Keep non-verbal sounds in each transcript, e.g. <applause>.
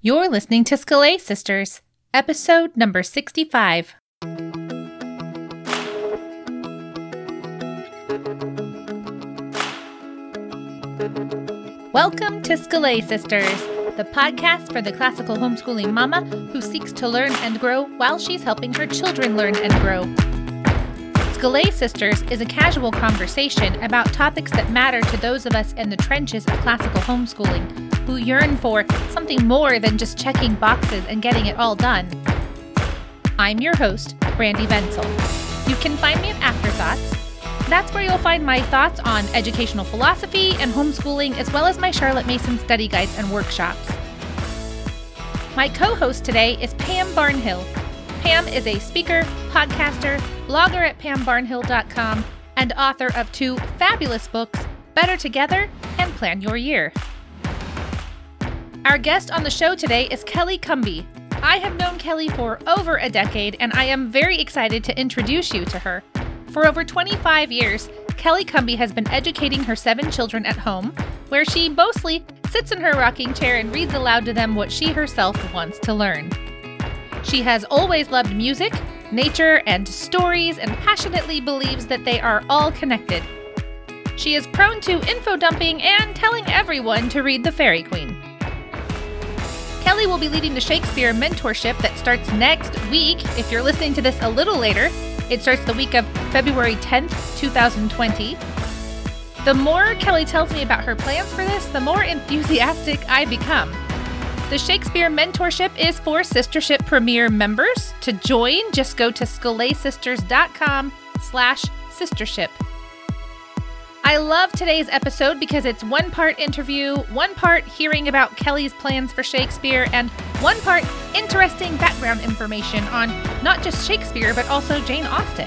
You're listening to Scholé Sisters, episode number 65. Welcome to Scholé Sisters, the podcast for the classical homeschooling mama who seeks to learn and grow while she's helping her children learn and grow. Scholé Sisters is a casual conversation about topics that matter to those of us in the trenches of classical homeschooling who yearn for something more than just checking boxes and getting it all done. I'm your host, Brandy Vencel. You can find me at Afterthoughts. That's where you'll find my thoughts on educational philosophy and homeschooling, as well as my Charlotte Mason study guides and workshops. My co host today is Pam Barnhill. Pam is a speaker, podcaster, blogger at pambarnhill.com, and author of two fabulous books, Better Together and Plan Your Year. Our guest on the show today is Kelly Cumbee. I have known Kelly for over a decade, and I am very excited to introduce you to her. For over 25 years, Kelly Cumbee has been educating her seven children at home, where she mostly sits in her rocking chair and reads aloud to them what she herself wants to learn. She has always loved music, nature, and stories, and passionately believes that they are all connected. She is prone to info dumping and telling everyone to read The Faerie Queene. Kelly will be leading the Shakespeare mentorship that starts next week. If you're listening to this a little later, it starts the week of February 10th, 2020. The more Kelly tells me about her plans for this, the more <laughs> enthusiastic I become. The Shakespeare mentorship is for Sistership Premier members. To join, just go to scholesisters.com slash sistership. I love today's episode because it's one part interview, one part hearing about Kelly's plans for Shakespeare, and one part interesting background information on not just Shakespeare, but also Jane Austen.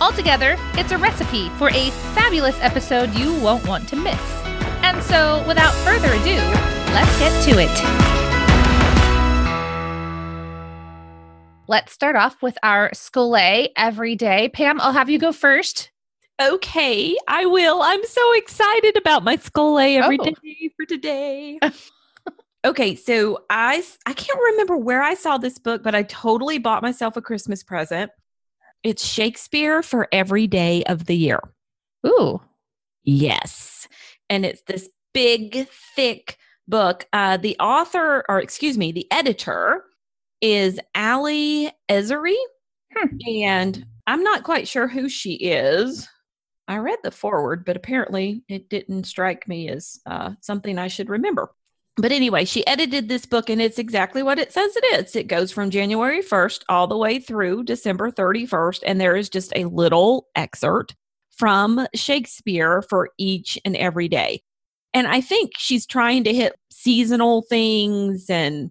Altogether, it's a recipe for a fabulous episode you won't want to miss. And so, without further ado, let's get to it. Let's start off with our Scholé every day. Pam, I'll have you go first. Okay, I will. I'm so excited about my Scholé every Oh. day for today. <laughs> okay, so I I can't remember where I saw this book, but I totally bought myself a Christmas present. It's Shakespeare for every day of the year. Ooh. Yes. And it's this big, thick book. Uh, the author, or excuse me, the editor is Allie Esiri. Hmm. And I'm not quite sure who she is. I read the forward, but apparently it didn't strike me as uh, something I should remember. But anyway, she edited this book and it's exactly what it says it is. It goes from January 1st all the way through December 31st. And there is just a little excerpt from Shakespeare for each and every day. And I think she's trying to hit seasonal things and,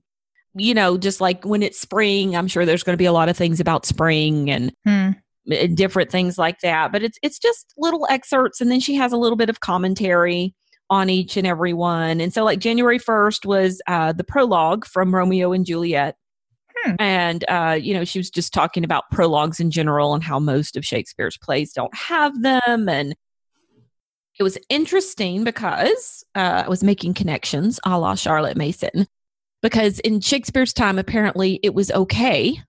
you know, just like when it's spring, I'm sure there's going to be a lot of things about spring and Hmm. Different things like that. But it's it's just little excerpts, and then she has a little bit of commentary on each and every one. And so, like January first was uh, the prologue from Romeo and Juliet. Hmm. And uh, you know, she was just talking about prologues in general and how most of Shakespeare's plays don't have them. And it was interesting because uh, I was making connections a la Charlotte Mason. Because in Shakespeare's time, apparently it was okay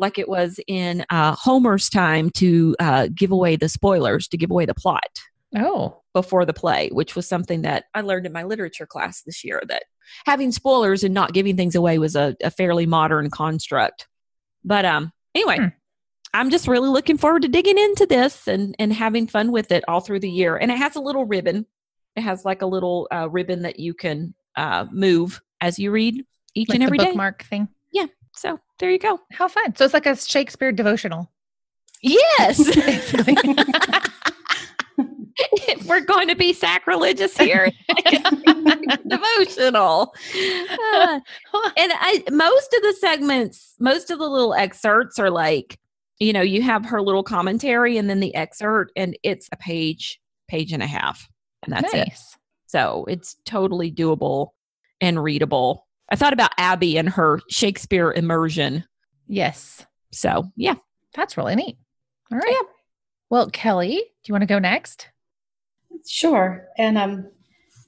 like it was in uh, Homer's time to uh, give away the spoilers, to give away the plot Oh. before the play, which was something that I learned in my literature class this year that having spoilers and not giving things away was a, a fairly modern construct. But um, anyway, Hmm. I'm just really looking forward to digging into this and, and having fun with it all through the year. And it has a little ribbon. It has like a little uh, ribbon that you can uh, move as you read each Like and every day. bookmark thing. Yeah. So there you go. How fun. So it's like a Shakespeare devotional. Yes. <laughs> <laughs> We're going to be sacrilegious here, <laughs> devotional. Uh, and I most of the segments, most of the little excerpts are like, you know, you have her little commentary and then the excerpt, and it's a page, page and a half, and that's it. So it's totally doable and readable. I thought about Abby and her Shakespeare immersion. Yes. So yeah, That's really neat. All right. Well, Kelly, do you want to go next? Sure. And um,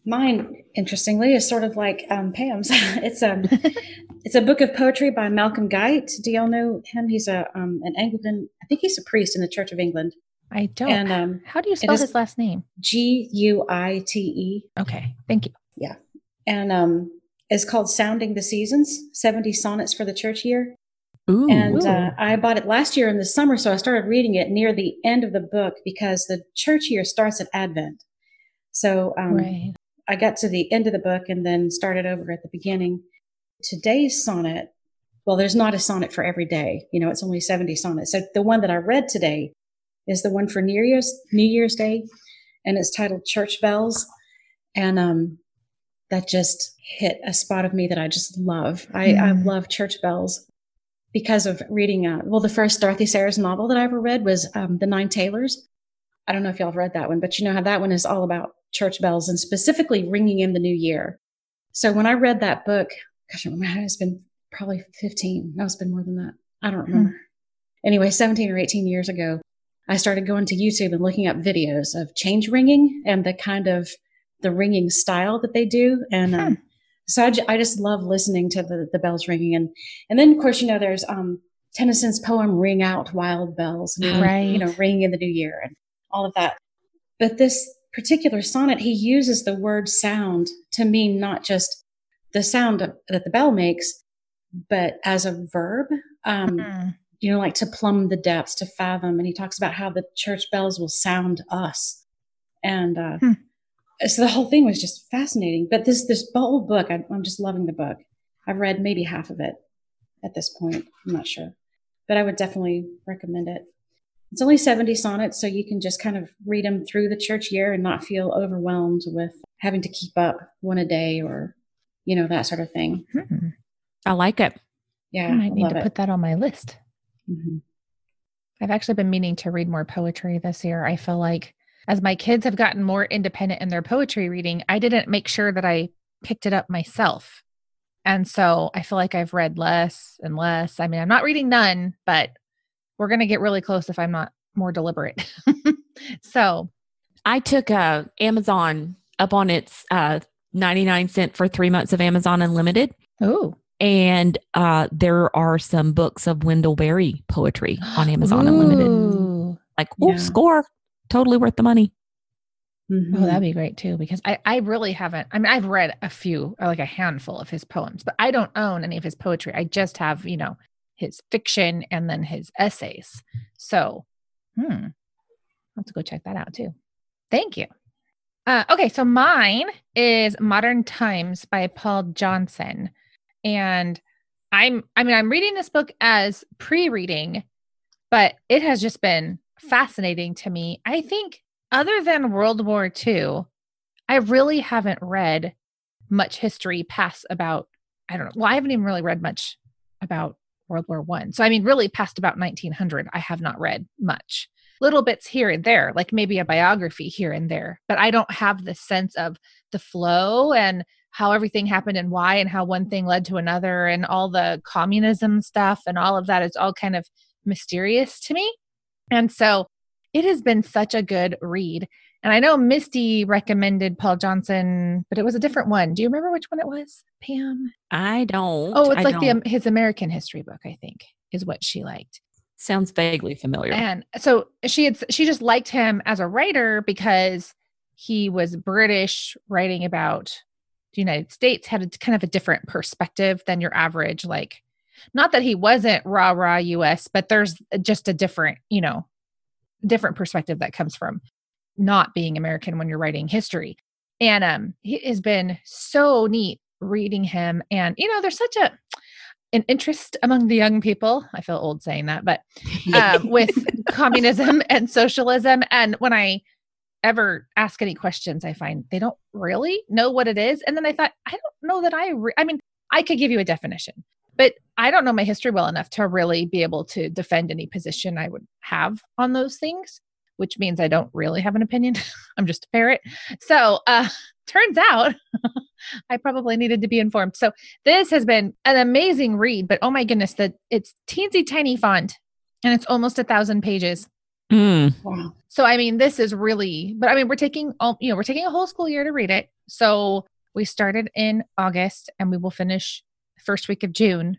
Mine, interestingly, is sort of like um, Pam's. <laughs> it's a um, <laughs> it's a book of poetry by Malcolm Guite. Do y'all know him? He's a um, an Anglican. I think he's a priest in the Church of England. I don't. And, um, How do you spell his last name? G U I T E. Okay, thank you. Yeah, and um, it's called "Sounding the Seasons: Seventy Sonnets for the Church Year." Ooh, and uh, I bought it last year in the summer, so I started reading it near the end of the book because the church year starts at Advent. So um, right. I got to the end of the book and then started over at the beginning. Today's sonnet, well, there's not a sonnet for every day. You know, it's only 70 sonnets. So the one that I read today is the one for New Year's New Year's Day, and it's titled Church Bells. And um, that just hit a spot of me that I just love. I, mm. I love church bells because of reading. Uh, well, the first Dorothy Sayers novel that I ever read was um, The Nine Tailors. I don't know if y'all have read that one, but you know how that one is all about church bells and specifically ringing in the new year. So when I read that book, gosh, I remember it's been probably 15. No, it's been more than that. I don't remember. Hmm. Anyway, 17 or 18 years ago, I started going to YouTube and looking up videos of change ringing and the kind of the ringing style that they do. And um, so I, j- I just love listening to the, the bells ringing. And, and then of course, you know, there's, um, Tennyson's poem "Ring Out Wild Bells," and right. you know, ringing in the new year, and all of that. But this particular sonnet, he uses the word sound to mean not just the sound that the bell makes, but as a verb. Um, mm-hmm. You know, like to plumb the depths, to fathom. And he talks about how the church bells will sound us. And uh, hmm. So the whole thing was just fascinating. But this this whole book, I, I'm just loving the book. I've read maybe half of it at this point. I'm not sure, but I would definitely recommend it. It's only 70 sonnets, so you can just kind of read them through the church year and not feel overwhelmed with having to keep up one a day or, you know, that sort of thing. Hmm. I like it. Yeah. I might need to it. put that on my list. Mm-hmm. I've actually been meaning to read more poetry this year. I feel like as my kids have gotten more independent in their poetry reading, I didn't make sure that I picked it up myself. And so I feel like I've read less and less. I mean, I'm not reading none, but we're going to get really close if I'm not more deliberate. <laughs> so I took uh, Amazon up on its uh, 99 cent for three months of Amazon Unlimited. Oh. And uh, there are some books of Wendell Berry poetry on Amazon Ooh. Unlimited. Like, oh, yeah. score. Totally worth the money. Mm-hmm. Oh, that'd be great too, because I, I really haven't. I mean, I've read a few, like a handful of his poems, but I don't own any of his poetry. I just have, you know, his fiction and then his essays. So, hmm, I'll have to go check that out too. Thank you. Uh, okay, so mine is Modern Times by Paul Johnson, and I'm I mean I'm reading this book as pre-reading, but it has just been fascinating to me. I think other than World War II, I really haven't read much history past about I don't know. Well, I haven't even really read much about World War One. So I mean, really past about 1900, I have not read much. Little bits here and there, like maybe a biography here and there, but I don't have the sense of the flow and how everything happened and why and how one thing led to another and all the communism stuff and all of that is all kind of mysterious to me. And so it has been such a good read. And I know Mystie recommended Paul Johnson, but it was a different one. Do you remember which one it was, Pam? I don't. Oh, it's I like don't. the his American history book, I think, is what she liked. Sounds vaguely familiar. And so she had she just liked him as a writer because he was British writing about the United States, had a, kind of a different perspective than your average like not that he wasn't rah rah US, but there's just a different, you know, different perspective that comes from not being American when you're writing history. And um, it has been so neat reading him. And, you know, there's such a, an interest among the young people. I feel old saying that, but um, <laughs> with communism and socialism. And when I ever ask any questions, I find they don't really know what it is. And then I thought, I don't know that I, re- I mean, I could give you a definition, but I don't know my history well enough to really be able to defend any position I would have on those things which means I don't really have an opinion. <laughs> I'm just a parrot. So, uh, <laughs> turns out <laughs> I probably needed to be informed. So, this has been an amazing read, but oh my goodness, that it's teensy tiny font and it's almost a thousand pages. Mm. Wow. So I mean, this is really, but I mean, we're taking, all. you know, we're taking a whole school year to read it. So we started in August, and we will finish first week of June.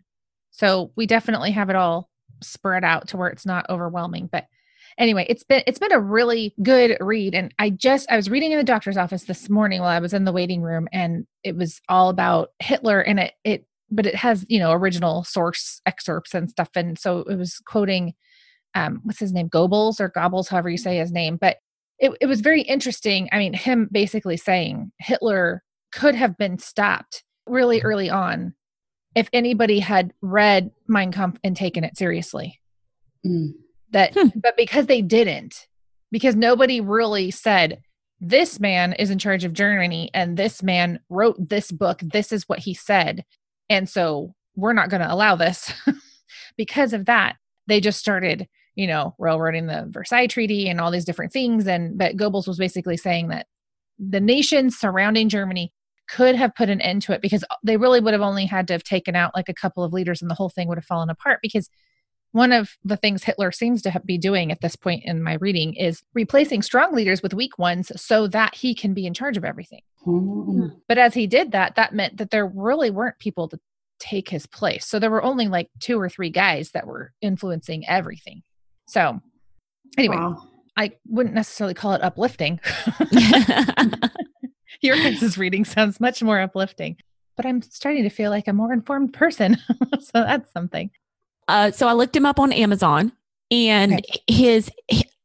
So we definitely have it all spread out to where it's not overwhelming. But anyway, it's been it's been a really good read. And I just I was reading in the doctor's office this morning while I was in the waiting room, and it was all about Hitler and it it but it has, you know, original source excerpts and stuff. And so it was quoting um what's his name, Goebbels or Gobbles, however you say his name. But it, it was very interesting. I mean, him basically saying Hitler could have been stopped really early on if anybody had read Mein Kampf and taken it seriously. Mm. That, hmm. but because they didn't, because nobody really said, this man is in charge of Germany and this man wrote this book. This is what he said. And so we're not going to allow this. <laughs> because of that, they just started, you know, railroading the Versailles Treaty and all these different things. And, but Goebbels was basically saying that the nations surrounding Germany could have put an end to it because they really would have only had to have taken out like a couple of leaders and the whole thing would have fallen apart because one of the things Hitler seems to be doing at this point in my reading is replacing strong leaders with weak ones so that he can be in charge of everything. Mm-hmm. But as he did that, that meant that there really weren't people to take his place. So there were only like two or three guys that were influencing everything. So, anyway, wow. I wouldn't necessarily call it uplifting. <laughs> <laughs> <laughs> Your guys' reading sounds much more uplifting, but I'm starting to feel like a more informed person. <laughs> so that's something. Uh, so I looked him up on Amazon and okay. his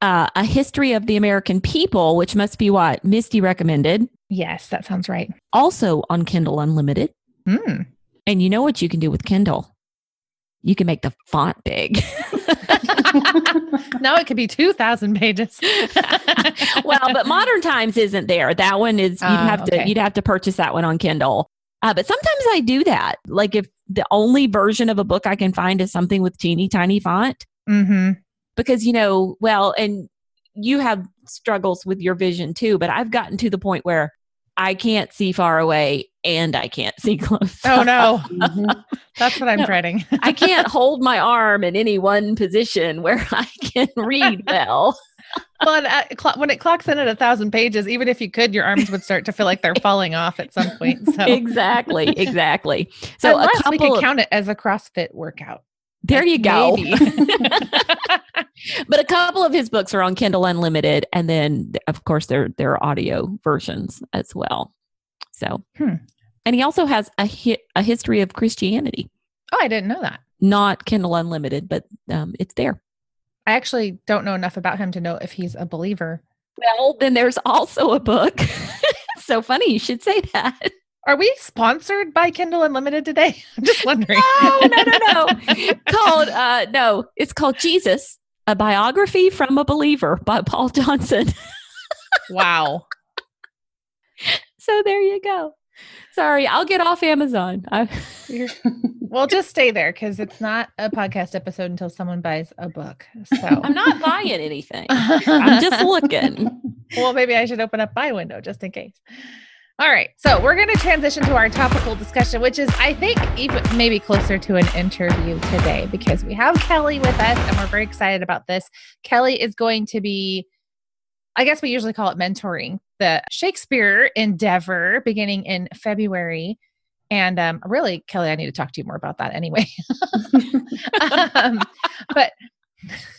uh, A History of the American People, which must be what Mystie recommended. Yes, that sounds right. Also on Kindle Unlimited. Mm. And you know what you can do with Kindle? You can make the font big. <laughs> <laughs> now it could be 2000 pages. <laughs> well, but Modern Times isn't there. That one is you'd uh, have to okay. you'd have to purchase that one on Kindle. Uh, but sometimes I do that. Like if the only version of a book I can find is something with teeny tiny font. Mm-hmm. Because, you know, well, and you have struggles with your vision too, but I've gotten to the point where I can't see far away and I can't see <laughs> close. Oh no. mm-hmm. That's what I'm no, dreading. <laughs> I can't <laughs> hold my arm in any one position where I can read well well, uh, when it clocks in at a thousand pages, even if you could, your arms would start to feel like they're falling off at some point. So exactly, exactly. So Unless we could of, count it as a CrossFit workout. There you go. <laughs> but a couple of his books are on Kindle Unlimited, and then of course there there are audio versions as well. So, hmm. and he also has a hit a history of Christianity. Oh, I didn't know that. Not Kindle Unlimited, but um, it's there. I actually don't know enough about him to know if he's a believer. Well, then there's also a book. <laughs> so funny you should say that. Are we sponsored by Kindle Unlimited today? <laughs> I'm just wondering. no, no, no, no. <laughs> called uh no, it's called Jesus, a biography from a believer by Paul Johnson. <laughs> wow. So there you go. Sorry, I'll get off Amazon. well, just stay there because it's not a podcast episode until someone buys a book. So I'm not buying anything. I'm just looking. Well, maybe I should open up my window just in case. All right, so we're going to transition to our topical discussion, which is, I think, even maybe closer to an interview today because we have Kelly with us and we're very excited about this. Kelly is going to be I guess we usually call it mentoring the Shakespeare endeavor beginning in February. And um, really, Kelly, I need to talk to you more about that anyway. <laughs> um, but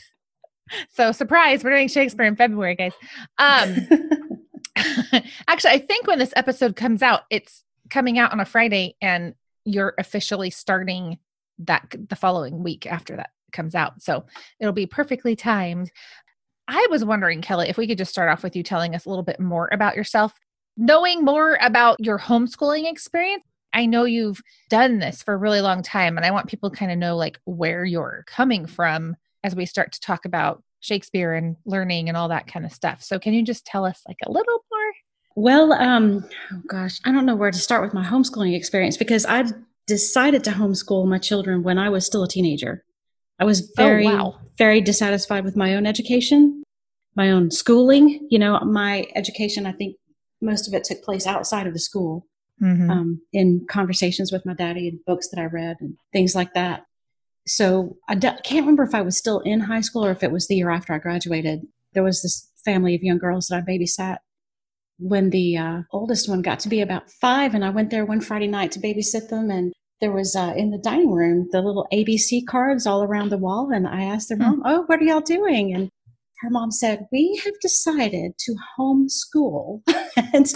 <laughs> so, surprise, we're doing Shakespeare in February, guys. Um, <laughs> <laughs> actually, I think when this episode comes out, it's coming out on a Friday, and you're officially starting that the following week after that comes out. So it'll be perfectly timed. I was wondering, Kelly, if we could just start off with you telling us a little bit more about yourself, knowing more about your homeschooling experience. I know you've done this for a really long time, and I want people to kind of know like where you're coming from as we start to talk about Shakespeare and learning and all that kind of stuff. So, can you just tell us like a little more? Well, um, oh gosh, I don't know where to start with my homeschooling experience because I decided to homeschool my children when I was still a teenager. I was oh, very, oh, wow. very dissatisfied with my own education, my own schooling. You know, my education, I think most of it took place outside of the school mm-hmm. um, in conversations with my daddy and books that I read and things like that. So I d- can't remember if I was still in high school or if it was the year after I graduated. There was this family of young girls that I babysat when the uh, oldest one got to be about five, and I went there one Friday night to babysit them, and there was uh, in the dining room the little ABC cards all around the wall, and I asked their hmm. mom, "Oh, what are y'all doing?" And her mom said, "We have decided to homeschool," <laughs> and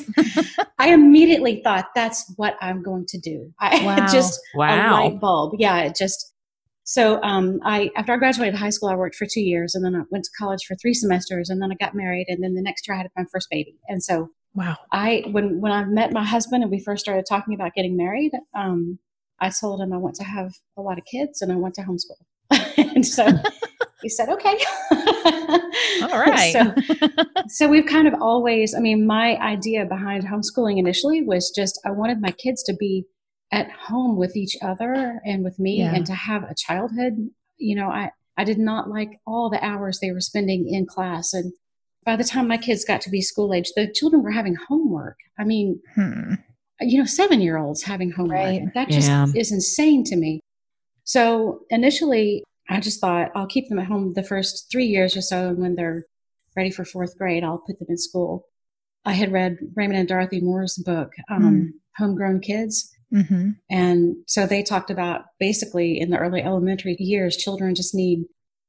I immediately thought, "That's what I'm going to do." I <laughs> wow. just wow. a light bulb. Yeah, it just so um, I after I graduated high school, I worked for two years, and then I went to college for three semesters, and then I got married, and then the next year I had my first baby. And so, wow, I when when I met my husband and we first started talking about getting married, um, I told him I want to have a lot of kids and I want to homeschool. <laughs> and so <laughs> he said, "Okay." <laughs> All right. so, so we've kind of always. I mean, my idea behind homeschooling initially was just I wanted my kids to be at home with each other and with me yeah. and to have a childhood you know i i did not like all the hours they were spending in class and by the time my kids got to be school age the children were having homework i mean hmm. you know seven year olds having homework right. that just yeah. is insane to me so initially i just thought i'll keep them at home the first three years or so and when they're ready for fourth grade i'll put them in school i had read raymond and dorothy moore's book um, hmm. homegrown kids Mm-hmm. And so they talked about basically in the early elementary years, children just need to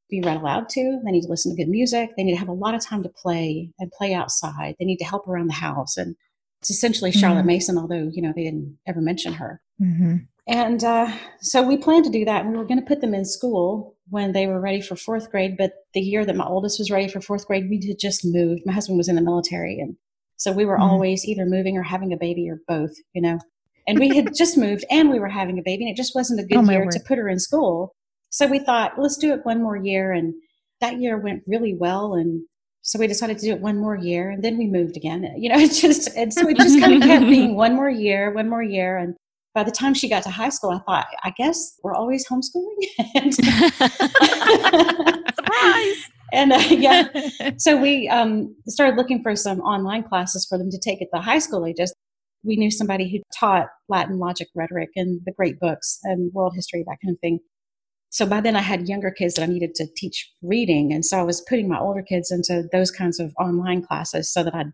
be read aloud to. They need to listen to good music. They need to have a lot of time to play and play outside. They need to help around the house. And it's essentially Charlotte mm-hmm. Mason, although, you know, they didn't ever mention her. Mm-hmm. And uh, so we planned to do that. And we were going to put them in school when they were ready for fourth grade. But the year that my oldest was ready for fourth grade, we had just moved. My husband was in the military. And so we were mm-hmm. always either moving or having a baby or both, you know and we had just moved and we were having a baby and it just wasn't a good oh, year to put her in school. So we thought let's do it one more year. And that year went really well. And so we decided to do it one more year and then we moved again. <laughs> You know it's just and so it just kind of kept <laughs> being one more year one more year. And by the time she got to high school i thought i guess we're always homeschooling? <laughs> And surprise! And uh, yeah. So we um, started looking for some online classes for them to take at the high school ages we knew somebody who taught Latin logic, rhetoric, and the great books and world history, that kind of thing. So by then I had younger kids that I needed to teach reading. And so I was putting my older kids into those kinds of online classes so that I'd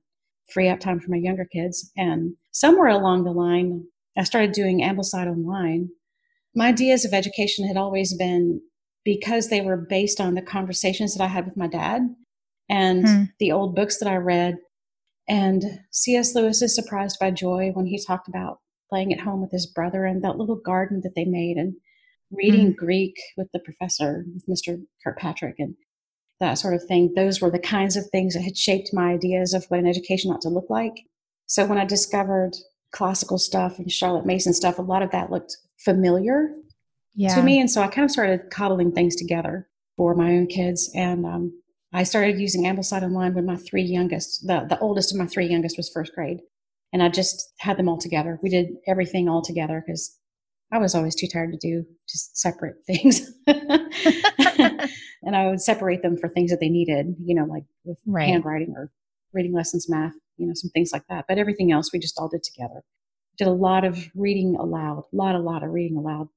free up time for my younger kids. And somewhere along the line, I started doing Ambleside Online. My ideas of education had always been because they were based on the conversations that I had with my dad and hmm. the old books that I read and C.S. Lewis is surprised by joy when he talked about playing at home with his brother and that little garden that they made and reading mm. Greek with the professor, with Mr. Kirkpatrick, and that sort of thing. Those were the kinds of things that had shaped my ideas of what an education ought to look like. So when I discovered classical stuff and Charlotte Mason stuff, a lot of that looked familiar yeah. to me. And so I kind of started cobbling things together for my own kids. And um, I started using Ambleside Online when my three youngest, the, the oldest of my three youngest was first grade. And I just had them all together. We did everything all together because I was always too tired to do just separate <laughs> things. and I would separate them for things that they needed, you know, like with right. handwriting or reading lessons, math, you know, some things like that. But everything else we just all did together. Did a lot of reading aloud, a lot, a lot of reading aloud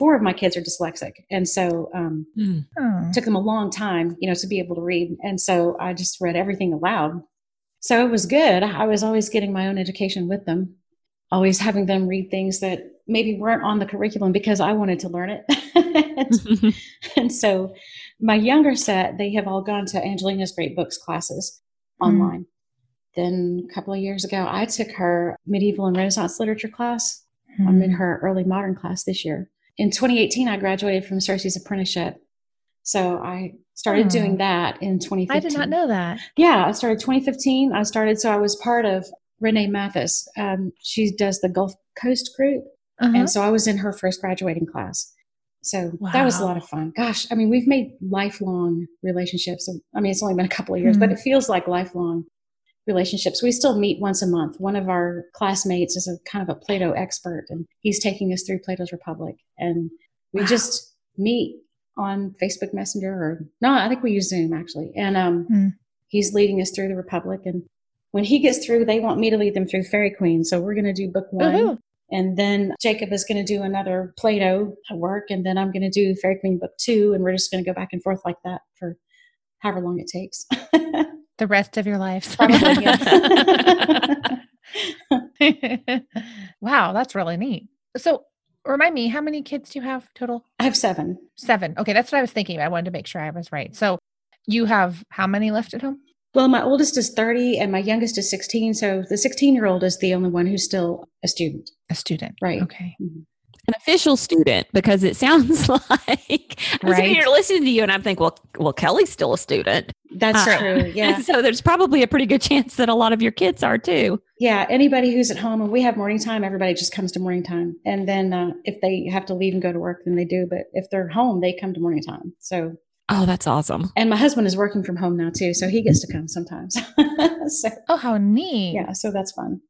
four of my kids are dyslexic and so um, mm. oh. took them a long time you know to be able to read and so i just read everything aloud so it was good i was always getting my own education with them always having them read things that maybe weren't on the curriculum because i wanted to learn it and, <laughs> <laughs> and so my younger set they have all gone to angelina's great books classes mm. online then a couple of years ago i took her medieval and renaissance literature class mm. i'm in hmm. her early modern class this year in 2018, I graduated from Circe's apprenticeship. So I started oh. doing that in 2015. I did not know that. Yeah, I started 2015. I started, so I was part of Renee Mathis. Um, she does the Gulf Coast group. Uh-huh. And so I was in her first graduating class. So wow. that was a lot of fun. Gosh, I mean, we've made lifelong relationships. I mean, it's only been a couple of years, mm-hmm. but it feels like lifelong relationships. We still meet once a month. One of our classmates is a kind of a Plato expert, and he's taking us through Plato's Republic. And we wow. just meet on Facebook Messenger, or no, I think we use Zoom actually. And um, mm. he's leading us through the Republic. And when he gets through, they want me to lead them through Faerie Queene. So we're going to do book one. And then Jacob is going to do another Plato work. And then I'm going to do Faerie Queene Book Two. And we're just going to go back and forth like that for however long it takes. <laughs> the rest of your life. <laughs> <laughs> wow, that's really neat. So, remind me, how many kids do you have total? I have seven. Seven. Okay, that's what I was thinking. I wanted to make sure I was right. So, you have how many left at home? Well, my oldest is 30 and my youngest is 16. So the 16 year old is the only one who's still a student. A student. Right. Okay. Mm-hmm. An official student because it sounds <laughs> like I'm right. here listening to you and I'm thinking, well, well, Kelly's still a student. That's uh, true. <laughs> Yeah. So there's probably a pretty good chance that a lot of your kids are too. Yeah. Anybody who's at home and we have morning time, everybody just comes to morning time. And then uh, if they have to leave and go to work, then they do. But if they're home, they come to morning time. So Oh, that's awesome. And my husband is working from home now too, so he gets to come sometimes. <laughs> so, oh, how neat. Yeah, so that's fun.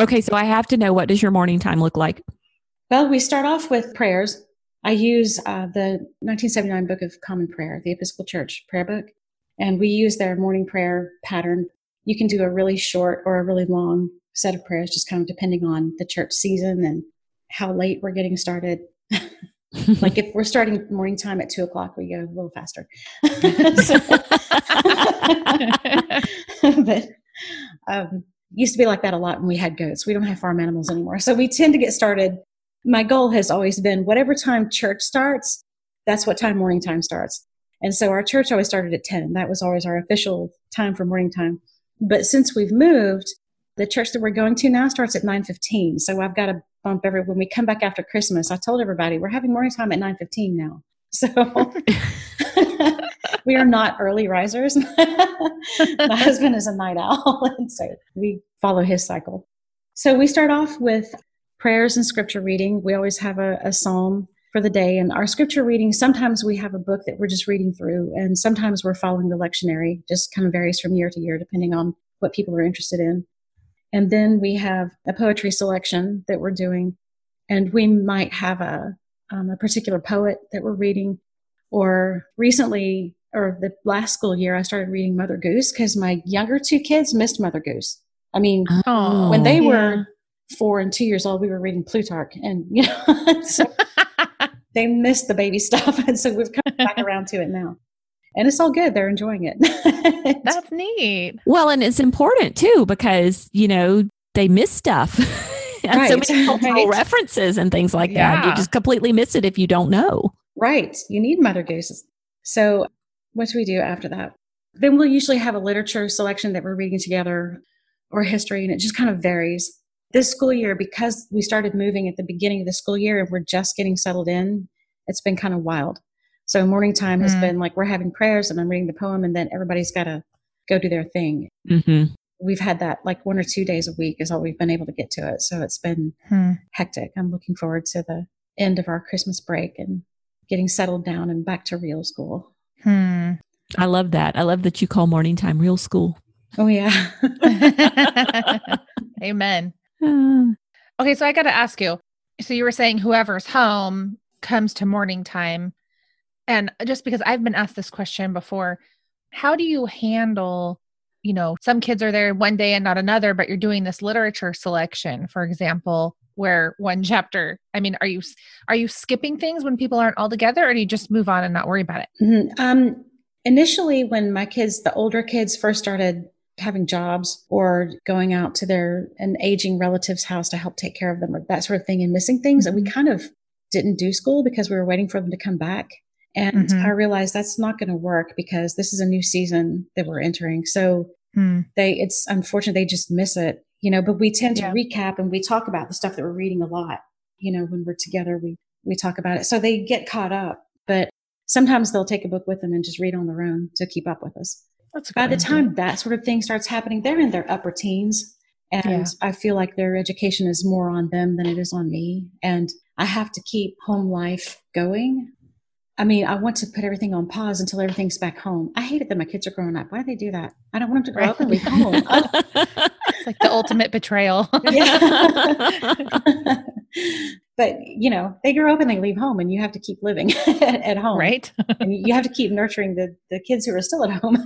Okay, so I have to know what does your morning time look like? Well, we start off with prayers. I use uh, the 1979 Book of Common Prayer, the Episcopal Church prayer book, and we use their morning prayer pattern. You can do a really short or a really long set of prayers, just kind of depending on the church season and how late we're getting started. <laughs> like if we're starting morning time at two o'clock, we go a little faster. <laughs> <laughs> but um, used to be like that a lot when we had goats. We don't have farm animals anymore, so we tend to get started. My goal has always been whatever time church starts, that's what time morning time starts. And so our church always started at 10. That was always our official time for morning time. But since we've moved, the church that we're going to now starts at 9.15. So I've got to bump every, when we come back after Christmas, I told everybody we're having morning time at 9.15 now. So <laughs> we are not early risers. <laughs> My husband is a night owl. <laughs> And so we follow his cycle. So we start off with prayers and scripture reading. We always have a, a psalm for the day. And our scripture reading, sometimes we have a book that we're just reading through, and sometimes we're following the lectionary, just kind of varies from year to year depending on what people are interested in. And then we have a poetry selection that we're doing. And we might have a, um, a particular poet that we're reading. Or recently, or the last school year, I started reading Mother Goose because my younger two kids missed Mother Goose. I mean, oh, when they yeah. were four and two years old, we were reading Plutarch. And, you know, <laughs> so <laughs> they missed the baby stuff. And so we've come back <laughs> around to it now and it's all good. They're enjoying it. That's neat. Well, and it's important too because you know they miss stuff. right. so many cultural right. references and things like yeah. that. You just completely miss it if you don't know. Right. You need mother gooses. So what do we do after that? Then we'll usually have a literature selection that we're reading together or history, and it just kind of varies. This school year, because we started moving at the beginning of the school year and we're just getting settled in, it's been kind of wild. So morning time has mm-hmm. been like we're having prayers and I'm reading the poem, and then everybody's got to go do their thing. Mm-hmm. We've had that like one or two days a week is all we've been able to get to it. So it's been hmm. hectic. I'm looking forward to the end of our Christmas break and getting settled down and back to real school. Hmm. I love that. I love that you call morning time real school. Oh, yeah. <laughs> <laughs> Amen. Okay, so I got to ask you. So you were saying whoever's home comes to morning time. And just because I've been asked this question before, how do you handle, you know, some kids are there one day and not another, but you're doing this literature selection, for example, where one chapter, I mean, are you are you skipping things when people aren't all together or do you just move on and not worry about it? Mm-hmm. Um, initially when my kids, the older kids first started having jobs or going out to their an aging relative's house to help take care of them or that sort of thing and missing things mm-hmm. and we kind of didn't do school because we were waiting for them to come back and mm-hmm. I realized that's not going to work because this is a new season that we're entering. So hmm. they, it's unfortunate they just miss it, you know, but we tend to yeah. recap and we talk about the stuff that we're reading a lot. You know, when we're together, we, we talk about it. So they get caught up, but sometimes they'll take a book with them and just read on their own to keep up with us. That's By the time that sort of thing starts happening, they're in their upper teens. And yeah. I feel like their education is more on them than it is on me. And I have to keep home life going I mean, I want to put everything on pause until everything's back home. I hate it that my kids are growing up. Why do they do that? I don't want them to grow right. up and leave home. <laughs> <laughs> it's like the ultimate betrayal. <laughs> but you know, they grow up and they leave home, and you have to keep living at, home, right? and you have to keep nurturing the the kids who are still at home.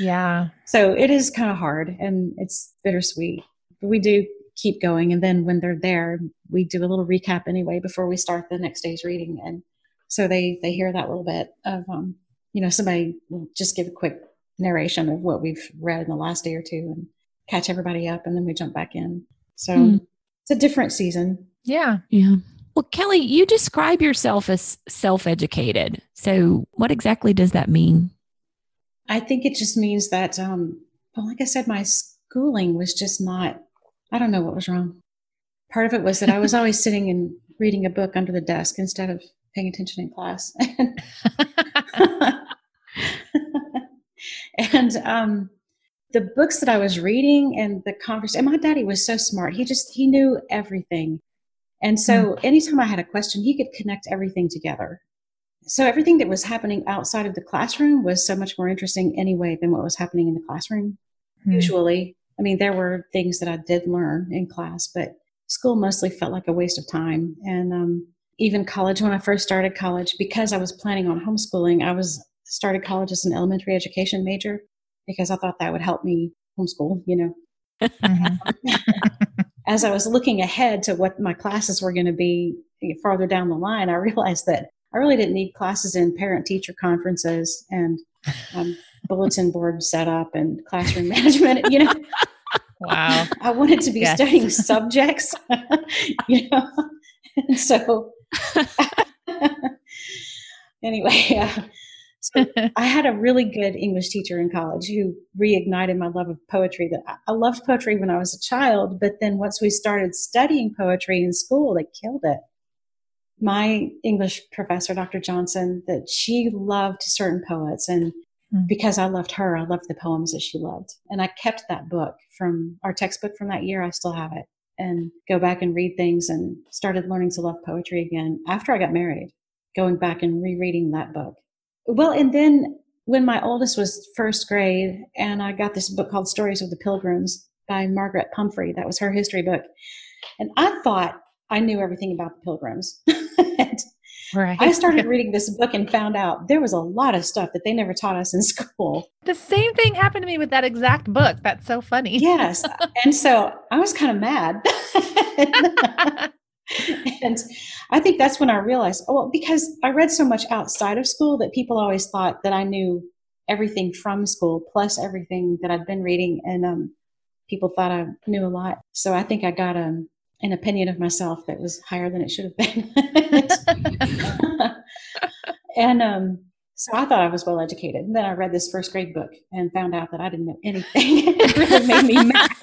Yeah. So it is kind of hard, and it's bittersweet. But we do keep going. And then when they're there, we do a little recap anyway before we start the next day's reading. And so they they hear that little bit of um, you know, somebody will just give a quick narration of what we've read in the last day or two and catch everybody up and then we jump back in. So mm. it's a different season. Yeah. Yeah. Well, Kelly, you describe yourself as self educated. So, what exactly does that mean? I think it just means that, um, well, like I said, my schooling was just not, I don't know what was wrong. Part of it was that I was <laughs> always sitting and reading a book under the desk instead of paying attention in class. <laughs> and um, the books that I was reading and the conversation, and my daddy was so smart. He just, he knew everything. And so mm. anytime I had a question, he could connect everything together. So everything that was happening outside of the classroom was so much more interesting anyway than what was happening in the classroom. Mm. Usually, I mean, there were things that I did learn in class, but school mostly felt like a waste of time. And um, even college, when I first started college, because I was planning on homeschooling, I was started college as an elementary education major because I thought that would help me homeschool, you know. Mm-hmm. <laughs> <laughs> as I was looking ahead to what my classes were going to be farther down the line, I realized that I really didn't need classes in parent teacher conferences and um, bulletin board setup and classroom <laughs> management. You know, wow. I wanted to be yes. studying subjects, <laughs> you know, and so <laughs> anyway. Uh, so I had a really good English teacher in college who reignited my love of poetry. That I loved poetry when I was a child, but then once we started studying poetry in school, they killed it. My English professor, Dr. Johnson, that she loved certain poets, and mm. because I loved her, I loved the poems that she loved, and I kept that book from our textbook from that year. I still have it, and go back and read things, and started learning to love poetry again after I got married. Going back and rereading that book well, and then when my oldest was first grade, and I got this book called Stories of the Pilgrims by Margaret Pumphrey, that was her history book. And I thought I knew everything about the pilgrims. <laughs> right. I started <laughs> reading this book and found out there was a lot of stuff that they never taught us in <laughs> school. The same thing happened to me with that exact book. That's so funny. yes. <laughs> And so I was kind of mad. and I think that's when I realized, oh, well, because I read so much outside of school that people always thought that I knew everything from school plus everything that I'd been reading, and um, people thought I knew a lot. So I think I got um, an opinion of myself that was higher than it should have been. <laughs> and um, so I thought I was well educated. And then I read this first grade book and found out that I didn't know anything. <laughs> it really made me mad.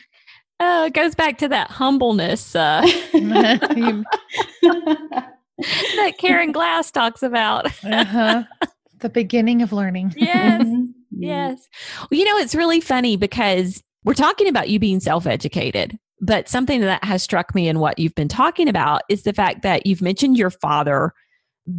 <laughs> Oh, it goes back to that humbleness uh, that Karen Glass talks about. uh-huh. The beginning of learning. Yes. Mm-hmm. yes. Well, you know, it's really funny because we're talking about you being self educated, but something that has struck me in what you've been talking about is the fact that you've mentioned your father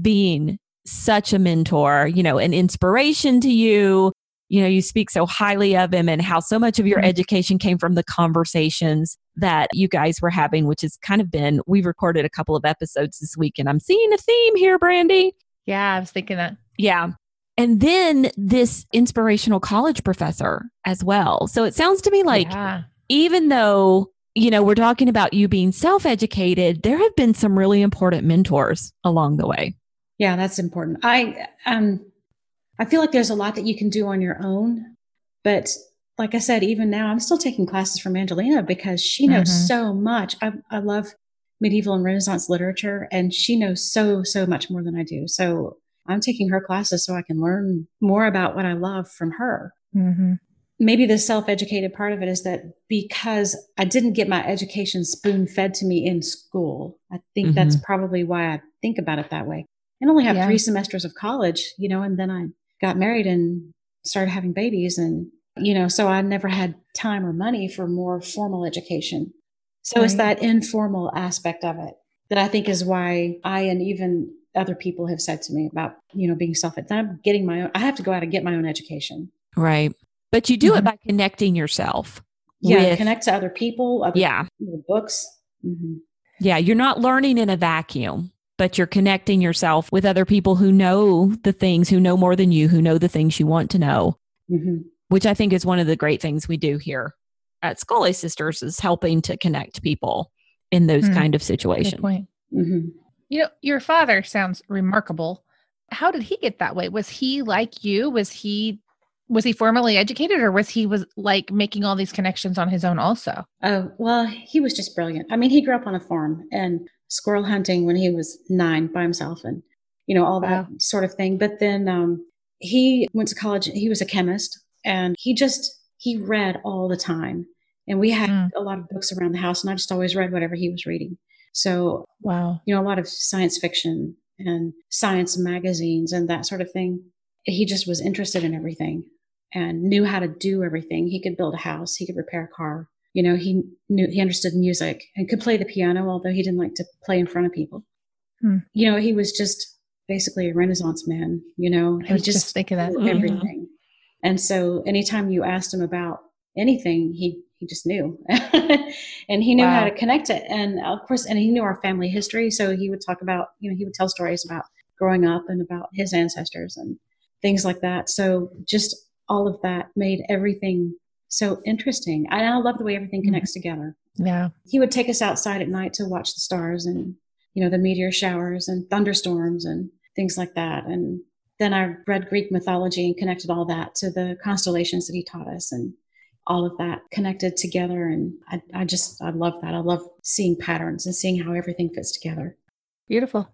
being such a mentor, you know, an inspiration to you, you know, you speak so highly of him and how so much of your mm-hmm. education came from the conversations that you guys were having, which has kind of been, we've recorded a couple of episodes this week and I'm seeing a theme here, Brandy. Yeah, I was thinking that. Yeah. And then this inspirational college professor as well. So it sounds to me like yeah. even though, you know, we're talking about you being self educated, there have been some really important mentors along the way. Yeah, that's important. I, um, I feel like there's a lot that you can do on your own. But like I said, even now, I'm still taking classes from Angelina because she knows mm-hmm. so much. I, I love medieval and Renaissance literature, and she knows so, so much more than I do. So I'm taking her classes so I can learn more about what I love from her. Mm-hmm. Maybe the self educated part of it is that because I didn't get my education spoon fed to me in school, I think mm-hmm. that's probably why I think about it that way. And only have yeah. three semesters of college, you know, and then I got married and started having babies and you know so i never had time or money for more formal education so right. it's that informal aspect of it that i think is why i and even other people have said to me about you know being self i'm getting my own i have to go out and get my own education right but you do mm-hmm. it by connecting yourself yeah with, connect to other people other yeah books mm-hmm. yeah you're not learning in a vacuum but you're connecting yourself with other people who know the things, who know more than you, who know the things you want to know. Mm-hmm. which I think is one of the great things we do here at Scholé Sisters is helping to connect people in those mm, kind of situations. You know, your father sounds remarkable. How did he get that way? Was he like you? Was he was he formally educated or was he was like making all these connections on his own also? Oh, well, he was just brilliant. I mean, he grew up on a farm and squirrel hunting when he was 9 by himself and you know all that wow. sort of thing. But then um he went to college, he was a chemist and he just he read all the time. And we had mm. a lot of books around the house, and I just always read whatever he was reading. So, wow, you know, a lot of science fiction and science magazines and that sort of thing. He just was interested in everything and knew how to do everything. He could build a house, he could repair a car. You know, he knew he understood music and could play the piano, although he didn't like to play in front of people. Hmm. You know, he was just basically a Renaissance man. You know, I was just, just thinking that everything. Mm-hmm. And so anytime you asked him about anything, he he just knew. <laughs> and he knew wow. how to connect it. And of course, and he knew our family history. So he would talk about, you know, he would tell stories about growing up and about his ancestors and things like that. So just all of that made everything so interesting. And I love the way everything mm-hmm. connects mm-hmm. together. Yeah. He would take us outside at night to watch the stars and, you know, the meteor showers and thunderstorms and things like that. And then I read Greek mythology and connected all that to the constellations that he taught us and all of that connected together. And I, I just, I love that. I love seeing patterns and seeing how everything fits together. Beautiful.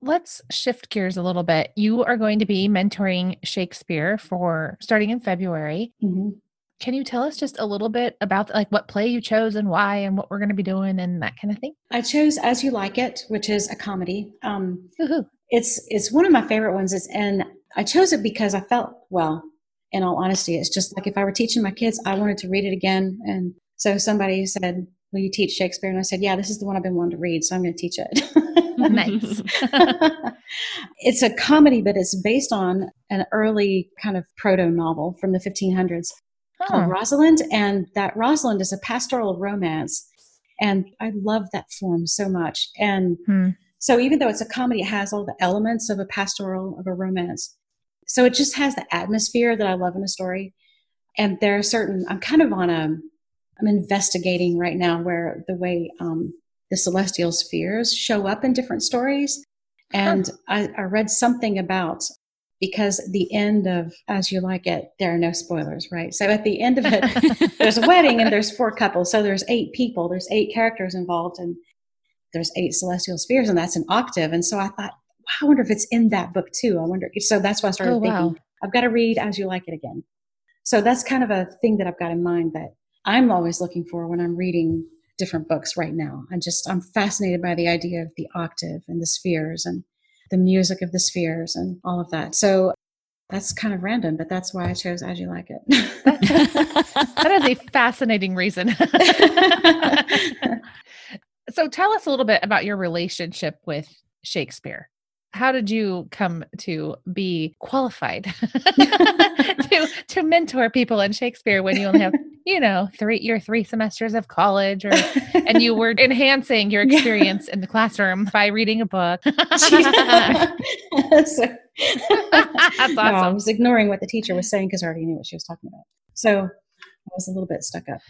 Let's shift gears a little bit. You are going to be mentoring Shakespeare for starting in February. Mm-hmm. Can you tell us just a little bit about like what play you chose and why and what we're going to be doing and that kind of thing? I chose As You Like It, which is a comedy. Um, it's it's one of my favorite ones. It's and I chose it because I felt well. In all honesty, it's just like if I were teaching my kids, I wanted to read it again. And so somebody said, "Will you teach Shakespeare?" And I said, "Yeah, this is the one I've been wanting to read, so I'm going to teach it." <laughs> nice. <laughs> it's a comedy, but it's based on an early kind of proto novel from the 1500s huh. called Rosalind, and that Rosalind is a pastoral romance, and I love that form so much. And hmm so even though it's a comedy, it has all the elements of a pastoral, of a romance. So it just has the atmosphere that I love in a story. And there are certain, I'm kind of on a, I'm investigating right now where the way um, the celestial spheres show up in different stories. And huh. I, I read something about because the end of As You Like It, there are no spoilers, right? So at the end of it, <laughs> there's a wedding and there's four couples. So there's eight people, there's eight characters involved. And there's eight celestial spheres, and that's an octave. And so I thought, I wonder if it's in that book too. I wonder. So that's why I started oh, thinking, wow. I've got to read As You Like It again. So that's kind of a thing that I've got in mind that I'm always looking for when I'm reading different books right now. I'm just, I'm fascinated by the idea of the octave and the spheres and the music of the spheres and all of that. So that's kind of random, but that's why I chose As You Like It. <laughs> that is a fascinating reason. <laughs> So tell us a little bit about your relationship with Shakespeare. How did you come to be qualified <laughs> <laughs> to to mentor people in Shakespeare when you only have, <laughs> you know, three your three semesters of college or and you were enhancing your experience yeah. in the classroom by reading a book. That's awesome. No, I was ignoring what the teacher was saying because I already knew what she was talking about. So I was a little bit stuck up.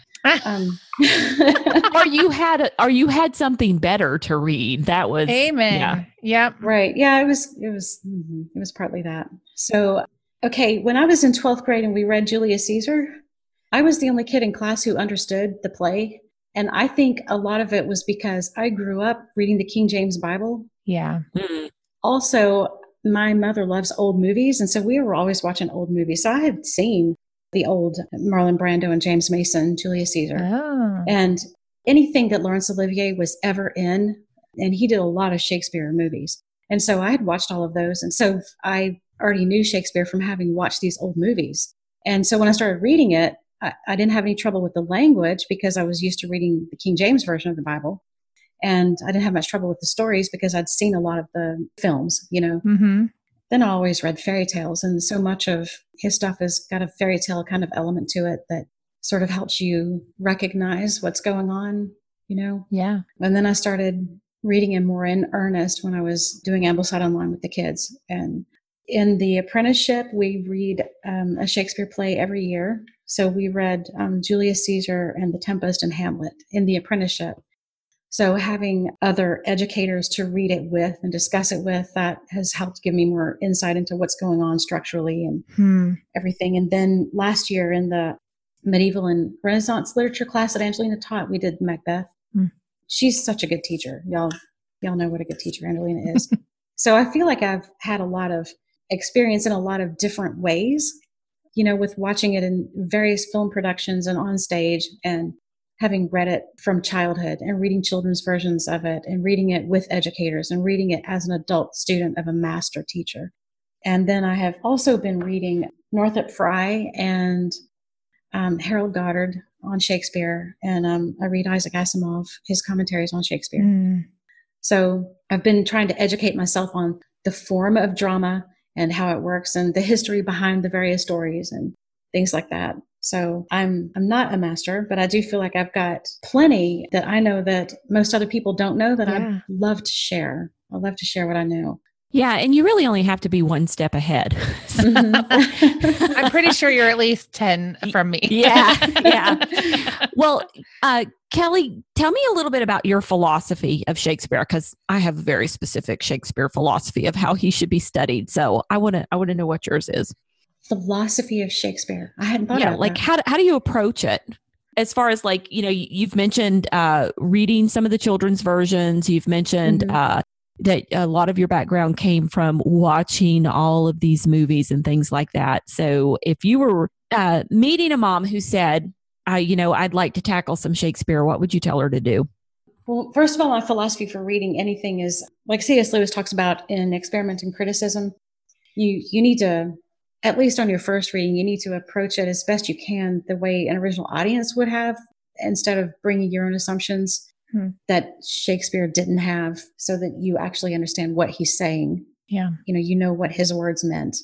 Um, <laughs> or you had a, or you had something better to read. That was Amen. Yeah. Yep. Right. Yeah, it was it was mm-hmm, it was partly that. So okay, when I was in 12th grade and we read Julius Caesar, I was the only kid in class who understood the play. And I think a lot of it was because I grew up reading the King James Bible. Yeah. Mm-hmm. Also, my mother loves old movies. And so we were always watching old movies. So I had seen the old Marlon Brando and James Mason, Julius Caesar. Oh. And anything that Laurence Olivier was ever in, and he did a lot of Shakespeare movies. And so I had watched all of those. And so I already knew Shakespeare from having watched these old movies. And so when I started reading it, I, I didn't have any trouble with the language because I was used to reading the King James Version of the Bible. And I didn't have much trouble with the stories because I'd seen a lot of the films, you know. Mm-hmm then I always read fairy tales. And so much of his stuff has got a fairy tale kind of element to it that sort of helps you recognize what's going on, you know? Yeah. And then I started reading him more in earnest when I was doing Ambleside Online with the kids. And in the apprenticeship, we read um, a Shakespeare play every year. So we read um, Julius Caesar and The Tempest and Hamlet in the apprenticeship. So having other educators to read it with and discuss it with, that has helped give me more insight into what's going on structurally and hmm. everything. And then last year in the medieval and Renaissance literature class that Angelina taught, we did Macbeth. Hmm. She's such a good teacher. Y'all, y'all know what a good teacher Angelina is. <laughs> so I feel like I've had a lot of experience in a lot of different ways, you know, with watching it in various film productions and on stage and having read it from childhood and reading children's versions of it and reading it with educators and reading it as an adult student of a master teacher. And then I have also been reading Northrop Frye and um, Harold Goddard on Shakespeare, and um, I read Isaac Asimov, his commentaries on Shakespeare. Mm. So I've been trying to educate myself on the form of drama and how it works and the history behind the various stories and things like that. So I'm I'm not a master, but I do feel like I've got plenty that I know that most other people don't know that yeah. I love to share. I love to share what I know. Yeah, and you really only have to be one step ahead. <laughs> mm-hmm. I'm pretty sure you're at least 10 <laughs> from me. yeah. <laughs> Yeah. Well, uh, Kelly, tell me a little bit about your philosophy of Shakespeare because I have a very specific Shakespeare philosophy of how he should be studied. So I want to I want to know what yours is. Philosophy of Shakespeare. I hadn't thought yeah, like that. how how do you approach it? As far as like you know, you've mentioned uh, reading some of the children's versions. You've mentioned mm-hmm. uh, that a lot of your background came from watching all of these movies and things like that. So if you were uh, meeting a mom who said, uh, you know, I'd like to tackle some Shakespeare, what would you tell her to do? Well, first of all, my philosophy for reading anything is like C.S. Lewis talks about in Experiment in Criticism. You you need to at least on your first reading, you need to approach it as best you can the way an original audience would have, instead of bringing your own assumptions hmm. that Shakespeare didn't have so that you actually understand what he's saying. Yeah. You know, you know what his words meant.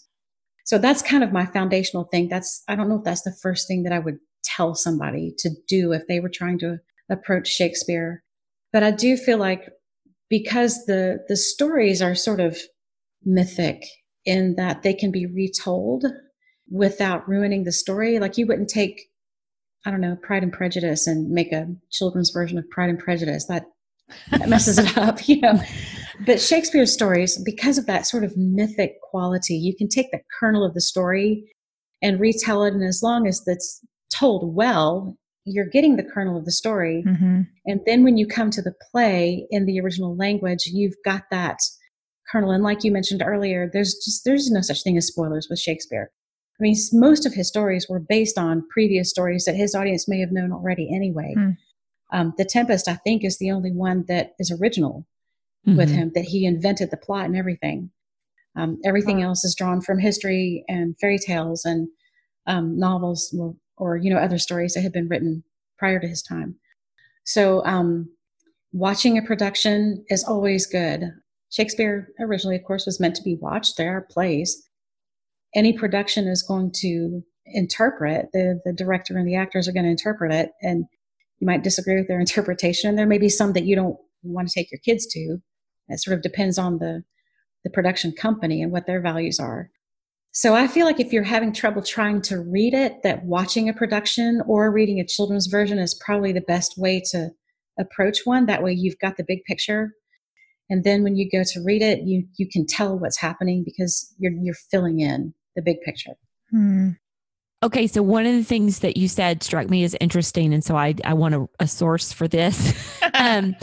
So that's kind of my foundational thing. That's, I don't know if that's the first thing that I would tell somebody to do if they were trying to approach Shakespeare. But I do feel like because the, the stories are sort of mythic in that they can be retold without ruining the story. Like you wouldn't take I don't know, Pride and Prejudice and make a children's version of Pride and Prejudice. That, that messes it up, <laughs> you know. But Shakespeare's stories, because of that sort of mythic quality, you can take the kernel of the story and retell it. And as long as that's told well, you're getting the kernel of the story. Mm-hmm. And then when you come to the play in the original language, you've got that kernel. And like you mentioned earlier, there's just there's no such thing as spoilers with Shakespeare. I mean, most of his stories were based on previous stories that his audience may have known already anyway. Mm. Um, the Tempest, I think, is the only one that is original mm-hmm. with him, that he invented the plot and everything. Um, everything else is drawn from history and fairy tales and um, novels or, or, you know, other stories that had been written prior to his time. So, um, watching a production is always good. Shakespeare originally, of course, was meant to be watched. There are plays. Any production is going to interpret the the director and the actors are going to interpret it and you might disagree with their <laughs> interpretation and there may be some that you don't want to take your kids to. It sort of depends on the the production company and what their values are. So i feel like if you're having trouble trying to read it that watching a production or reading a children's version is probably the best way to approach one. That way you've got the big picture and then when you go to read it you you can tell what's happening because you're you're filling in the big picture. Hmm. Okay, so one of the things that you said struck me as interesting, and so I, I want a, a source for this. <laughs> um,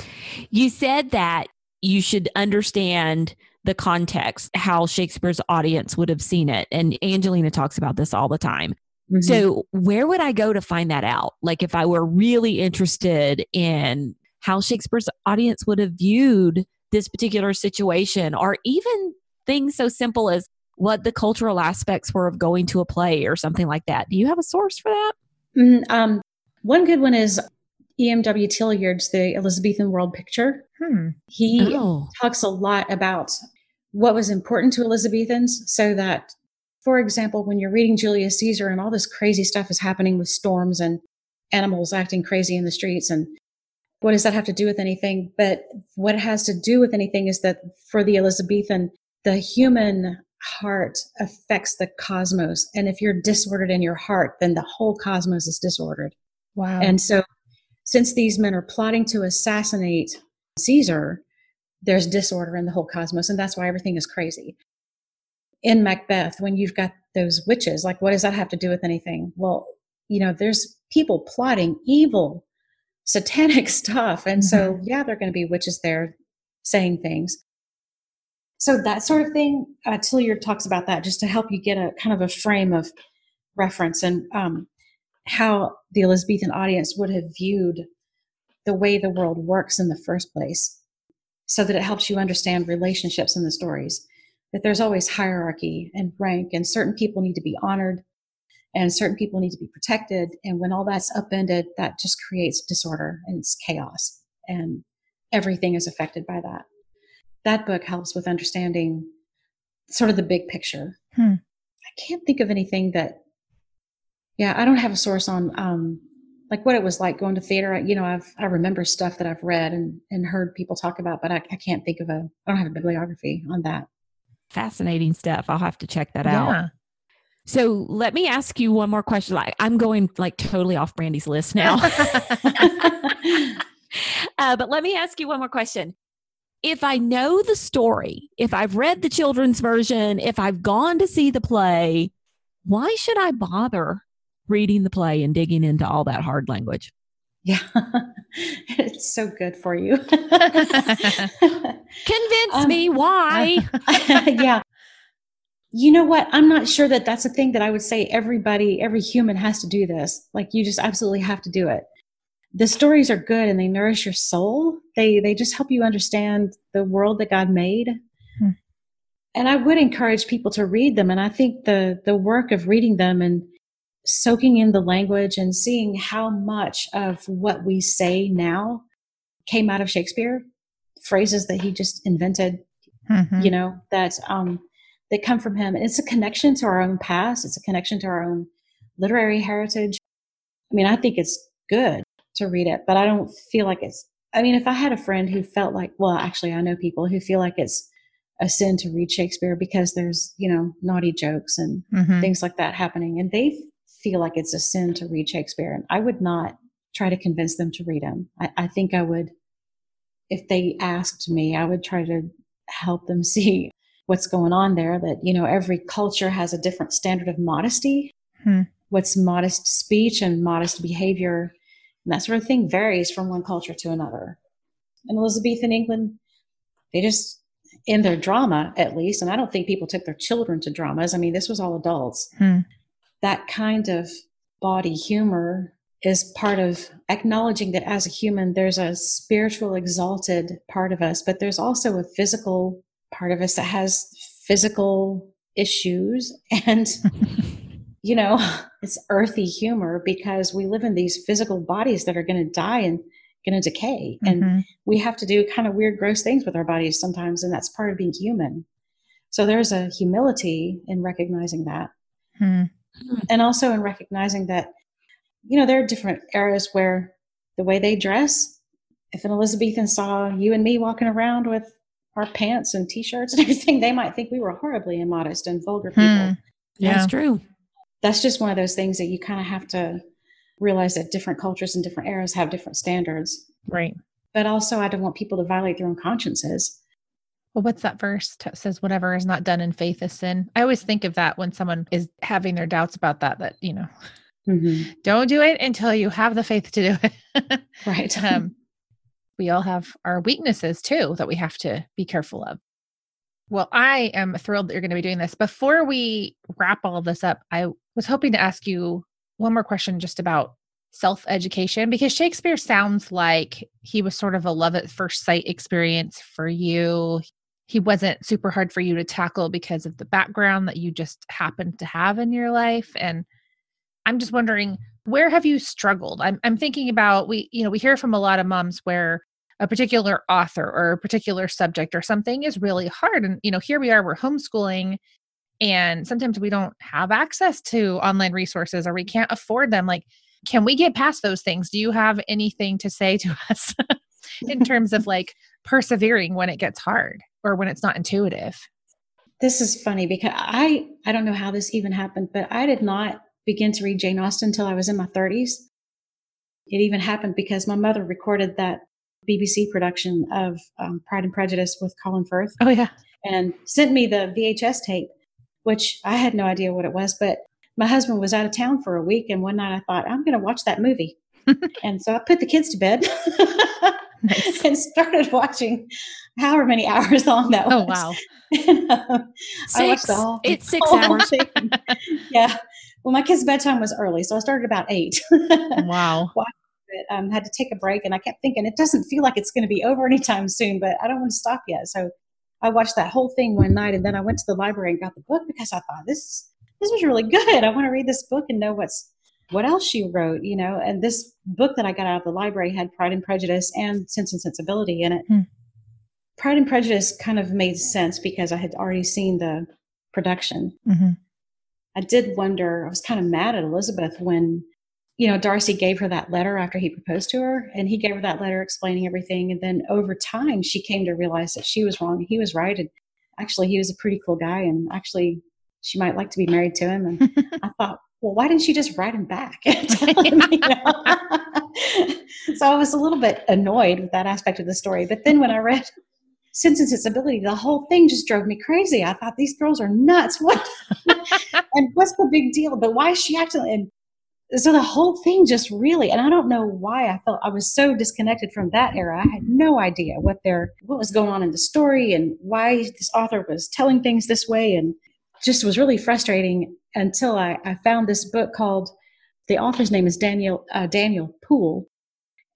you said that you should understand the context, how Shakespeare's audience would have seen it. And Angelina talks about this all the time. Mm-hmm. So, where would I go to find that out? Like, if I were really interested in how Shakespeare's audience would have viewed this particular situation, or even things so simple as what the cultural aspects were of going to a play or something like that. Do you have a source for that? Mm, um, one good one is E.M.W. Tillyard's The Elizabethan World Picture. Hmm. He oh. talks a lot about what was important to Elizabethans so that, for example, when you're reading Julius Caesar and all this crazy stuff is happening with storms and animals acting crazy in the streets and what does that have to do with anything? But what it has to do with anything is that for the Elizabethan, the human heart affects the cosmos. And if you're disordered in your heart, then the whole cosmos is disordered. Wow. And so, since these men are plotting to assassinate Caesar, there's disorder in the whole cosmos. And that's why everything is crazy. In Macbeth, when you've got those witches, like, what does that have to do with anything? Well, you know, there's people plotting evil, satanic <laughs> stuff. And so, mm-hmm. yeah, there are going to be witches there saying things. So that sort of thing, uh, Tillyard talks about that just to help you get a kind of a frame of reference and um, how the Elizabethan audience would have viewed the way the world works in the first place, so that it helps you understand relationships in the stories. That there's always hierarchy and rank, and certain people need to be honored, and certain people need to be protected. And when all that's upended, that just creates disorder and it's chaos, and everything is affected by that that book helps with understanding sort of the big picture. Hmm. I can't think of anything that, yeah, I don't have a source on um, like what it was like going to theater. You know, I've I remember stuff that I've read and and heard people talk about, but I, I can't think of a. I don't have a bibliography on that. Fascinating stuff. I'll have to check that yeah. out. So let me ask you one more question. Like I'm going like totally off Brandy's list now. <laughs> <laughs> uh, but let me ask you one more question if I know the story, if I've read the children's version, if I've gone to see the play, why should I bother reading the play and digging into all that hard language? Yeah, <laughs> it's so good for you. Convince um, me why. yeah. You know what? I'm not sure that that's a thing that I would say everybody, every human has to do this. Like, you just absolutely have to do it the stories are good and they nourish your soul. They they just help you understand the world that God made. Hmm. And I would encourage people to read them. And I think the the work of reading them and soaking in the language and seeing how much of what we say now came out of Shakespeare, phrases that he just invented, mm-hmm. you know, that um that come from him. And it's a connection to our own past. It's a connection to our own literary heritage. I mean, I think it's good to read it, but I don't feel like it's. I mean, if I had a friend who felt like, well, actually, I know people who feel like it's a sin to read Shakespeare because there's, you know, naughty jokes and mm-hmm. things like that happening, and they feel like it's a sin to read Shakespeare. And I would not try to convince them to read him. I, I think I would, if they asked me, I would try to help them <laughs> see what's going on there. That you know, every culture has a different standard of modesty. Hmm. What's modest speech and modest behavior and that sort of thing varies from one culture to another. In Elizabethan England, they just, in their drama at least, and I don't think people took their children to dramas. I mean, this was all adults. Hmm. That kind of body humor is part of acknowledging that as a human, there's a spiritual, exalted part of us, but there's also a physical part of us that has physical issues. And <laughs> you know, it's earthy humor because we live in these physical bodies that are going to die and going to decay. Mm-hmm. And we have to do kind of weird, gross things with our bodies sometimes. And that's part of being human. So there's a humility in recognizing that. Mm-hmm. And also in recognizing that, you know, there are different eras where the way they dress, if an Elizabethan saw you and me walking around with our pants and t-shirts and <laughs> everything, they might think we were horribly immodest and vulgar people. Hmm. Yeah, that's true that's just one of those things that you kind of have to realize that different cultures and different eras have different standards. Right. But also, I don't want people to violate their own consciences. Well, what's that verse that says, whatever is not done in faith is sin? I always think of that when someone is having their doubts about that, that, you know, mm-hmm. don't do it until you have the faith to do it. <laughs> right. Um, we all have our weaknesses too that we have to be careful of. Well, I am thrilled that you're going to be doing this. Before we wrap all this up, I was hoping to ask you one more question just about self education because Shakespeare sounds like he was sort of a love at first sight experience for you. He wasn't super hard for you to tackle because of the background that you just happened to have in your life. And I'm just wondering, where have you struggled? I'm, I'm thinking about we, you know, we hear from a lot of moms where a particular author or a particular subject or something is really hard and you know here we are we're homeschooling and sometimes we don't have access to online resources or we can't afford them like can we get past those things do you have anything to say to <laughs> us in <laughs> terms of like persevering when it gets hard or when it's not intuitive this is funny because I I don't know how this even happened, but I did not begin to read Jane Austen until I was in my 30s. It even happened because my mother recorded that BBC production of um, Pride and Prejudice with Colin Firth. Oh yeah, and sent me the VHS tape, which I had no idea what it was, but my husband was out of town for a week, and one night I thought I'm going to watch that movie, <laughs> and so I put the kids to bed. <laughs> nice. and started watching however many hours long that oh, was. Oh wow! <laughs> and, um, six. I watched the whole. It's six whole hours. yeah. Well, my kids' bedtime was early, so I started about eight. wow. Um, had to take a break, and I kept thinking it doesn't feel like it's going to be over <laughs> anytime soon, but I don't want to stop yet. So I watched that whole thing one night, and then I went to the library and got the book because I thought this this was really <laughs> good. I want to read this book and know what's what else she wrote, you know. And this book that I got out of the library had Pride and Prejudice and Sense and Sensibility in it. Hmm. Pride and Prejudice kind of made sense because I had already seen the production. Mm-hmm. I did wonder, I was kind of mad at Elizabeth when, you know, Darcy gave her that letter after he proposed to her, and he gave her that letter explaining everything. And then over time, she came to realize that she was wrong and he was right. And actually, he was a pretty cool guy, and actually, she might like to be married to him. And <laughs> I thought, well, why didn't she just write him back? <laughs> <laughs> him, so I was a little bit annoyed with that aspect of the story. But then when I read Sense and Sensibility, the whole thing just drove me crazy. I thought these girls are nuts. What? and what's the big deal? But why is she acting? And so the whole thing just really, and I don't know why I felt I was so disconnected from that era. I had no idea what their what was going on in the story and why this author was telling things this way, and just was really frustrating until I, I found this book called. The author's name is Daniel uh, Daniel Pool,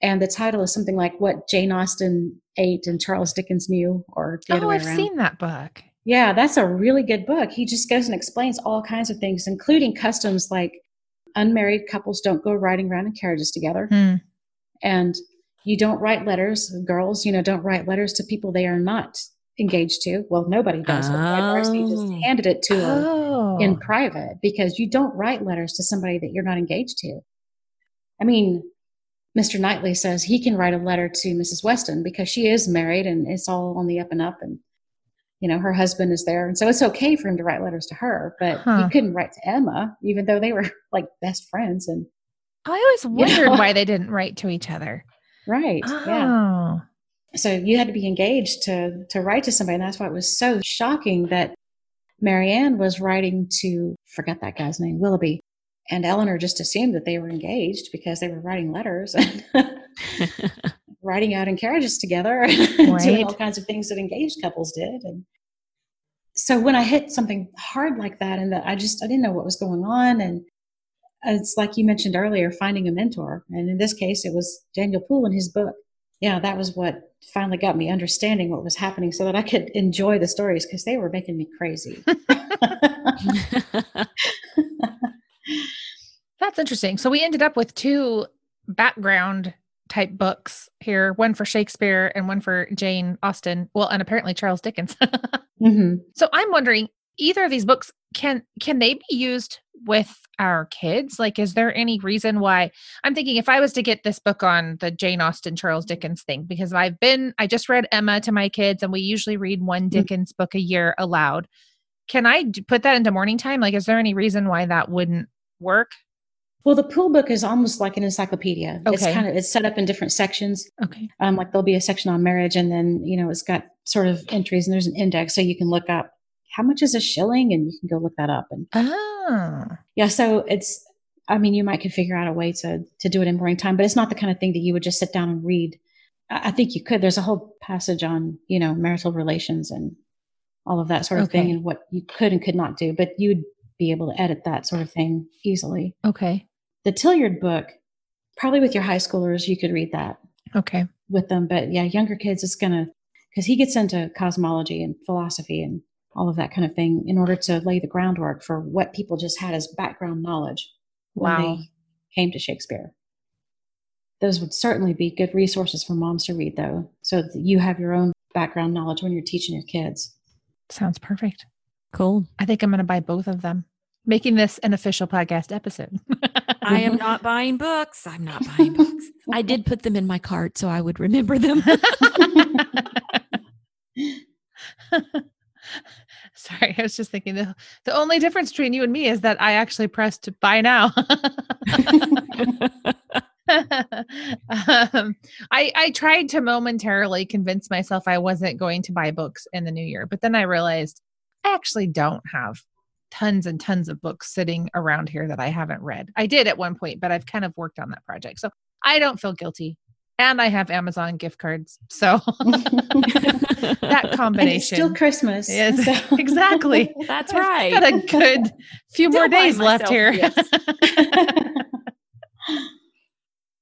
and the title is something like what Jane Austen ate and Charles Dickens knew, or the oh, I've around. seen that book. Yeah, that's a really good book. He just goes and explains all kinds of things, including customs like unmarried couples don't go riding around in carriages together, hmm. and you don't write letters. Girls, you know, don't write letters to people they are not engaged to. Well, nobody does. Oh. Darcy just handed it to oh. in private because you don't write letters to somebody that you're not engaged to. I mean, Mr. Knightley says he can write a letter to Mrs. Weston because she is married and it's all on the up and up and you know her husband is there and so it's okay for him to write letters to her but huh. he couldn't write to Emma even though they were <laughs> like best friends and I always <laughs> wondered you know? why they didn't write to each other. Right. Oh. Yeah. So you had to be engaged to to write to somebody and that's why it was so shocking that Marianne was writing to forget that guy's name Willoughby and Elinor just assumed that they were engaged because they were writing letters and <laughs> riding out in carriages together <laughs> and doing all kinds of things that engaged couples did. And so when I hit something hard like that, and that I just I didn't know what was going on, and it's like you mentioned earlier, finding a mentor, and in this case, it was Daniel Pool in his book. Yeah, that was what finally got me understanding what was happening, so that I could enjoy the stories because they were making me crazy. <laughs> <laughs> That's interesting. So we ended up with two background type books here one for Shakespeare and one for Jane Austen. Well, and apparently Charles Dickens. <laughs> mm-hmm. So I'm wondering either of these books can can they be used with our kids like is there any reason why i'm thinking if i was to get this book on the jane austen charles dickens thing because i've been i just read emma to my kids and we usually read one mm-hmm. dickens mm-hmm. book a year aloud can i put that into morning time like is there any reason why that wouldn't work well, the pool book is almost like an encyclopedia. Okay. It's kind of it's set up in different sections. Okay. Um, like there'll be a section on marriage, and then you know it's got sort of entries, and there's an index, so you can look up how much is a shilling, and you can go look that up. And ah, yeah, so it's. I mean, you might could figure out a way to to do it in morning time, but it's not the kind of thing that you would just sit down and read. I, I think you could. There's a whole passage on you know marital relations and all of that sort of okay. thing, and what you could and could not do, but you'd be able to edit that sort of thing easily. Okay. The Tillyard book, probably with your high schoolers, you could read that. Okay. With them. But yeah, younger kids, it's going to, because he gets into cosmology and philosophy and all of that kind of thing in order to lay the groundwork for what people just had as background knowledge wow. when they came to Shakespeare. Those would certainly be good resources for moms to read, though, so that you have your own background knowledge when you're teaching your kids. Sounds perfect. Cool. I think I'm going to buy both of them, making this an official podcast episode. <laughs> I am not buying books. I'm not buying books. I did put them in my cart so I would remember them. <laughs> Sorry, I was just thinking the, the only difference between you and me is that I actually pressed buy now. <laughs> um, I I tried to momentarily convince myself I wasn't going to buy books in the new year, but then I realized I actually don't have tons and tons of books sitting around here that I haven't read. I did at one point, but I've kind of worked on that project. So I don't feel guilty. And I have Amazon gift cards. So <laughs> that <laughs> combination. still Christmas. Yes, so. <laughs> exactly. That's right. Got a good few more days left here. Yes.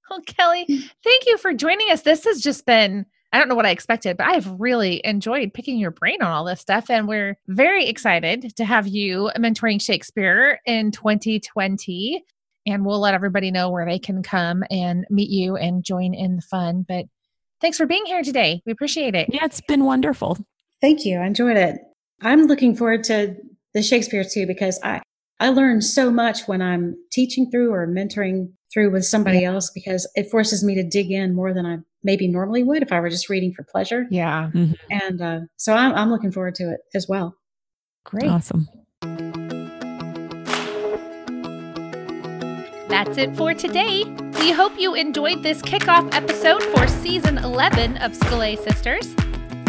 well, Kelly, thank you for joining us. This has just been I don't know what I expected, but I've really enjoyed picking your brain on all this stuff. And we're very excited to have you mentoring Shakespeare in 2020. And we'll let everybody know where they can come and meet you and join in the fun. But thanks for being here today. We appreciate it. Yeah, it's been wonderful. Thank you. I enjoyed it. I'm looking forward to the Shakespeare too because I I learn so much when I'm teaching through or mentoring through with somebody yeah. else because it forces me to dig in more than I maybe normally would if I were just reading for pleasure. Yeah. Mm-hmm. And uh, so I'm, I'm looking forward to it as well. Great. Awesome. That's it for today. We hope you enjoyed this kickoff episode for season 11 of Scholé Sisters.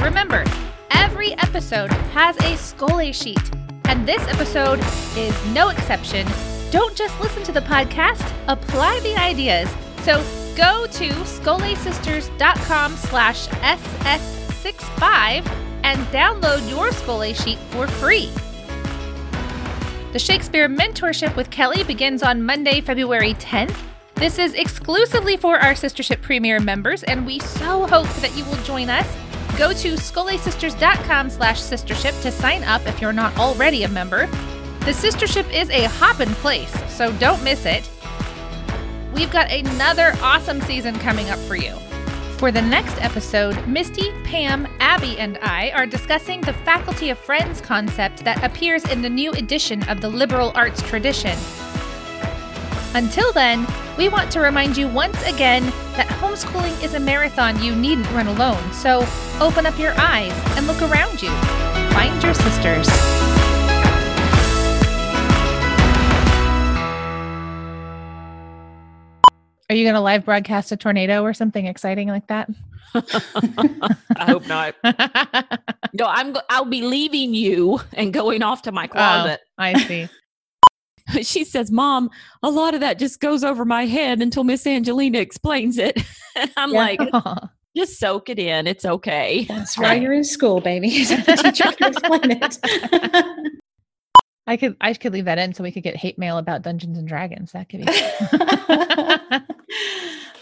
Remember, every episode has a Scholé sheet, and this episode is no exception. Don't just listen to the podcast, apply the ideas. So Go to scholesisters.com slash ss65 and download your Scholé sheet for free. The Shakespeare Mentorship with Kelly begins on Monday, February 10th. This is exclusively for our Sistership Premier members, and we so hope that you will join us. Go to scholesisters.com slash sistership to sign up if you're not already a member. The Sistership is a hoppin' place, so don't miss it we've got another awesome season coming up for you. For the next episode, Mystie, Pam, Abby, and I are discussing the Faculty of Friends concept that appears in the new edition of the liberal arts tradition. Until then, we want to remind you once again that homeschooling is a marathon you needn't run alone, so open up your eyes and look around you. Find your sisters. Are you going to live broadcast a tornado or something exciting like that? <laughs> I hope not. <laughs> no, I'm. I'll be leaving you and going off to my oh, closet. Oh, I <laughs> see. she says, "Mom, a lot of that just goes over my head until Miss Angelina explains it." and I'm yeah. like, "Just soak it in. It's okay." That's why you're in school, baby. the teacher can explain it. I could I could leave that in so we could get hate mail about Dungeons and Dragons. That could be. <laughs> <laughs>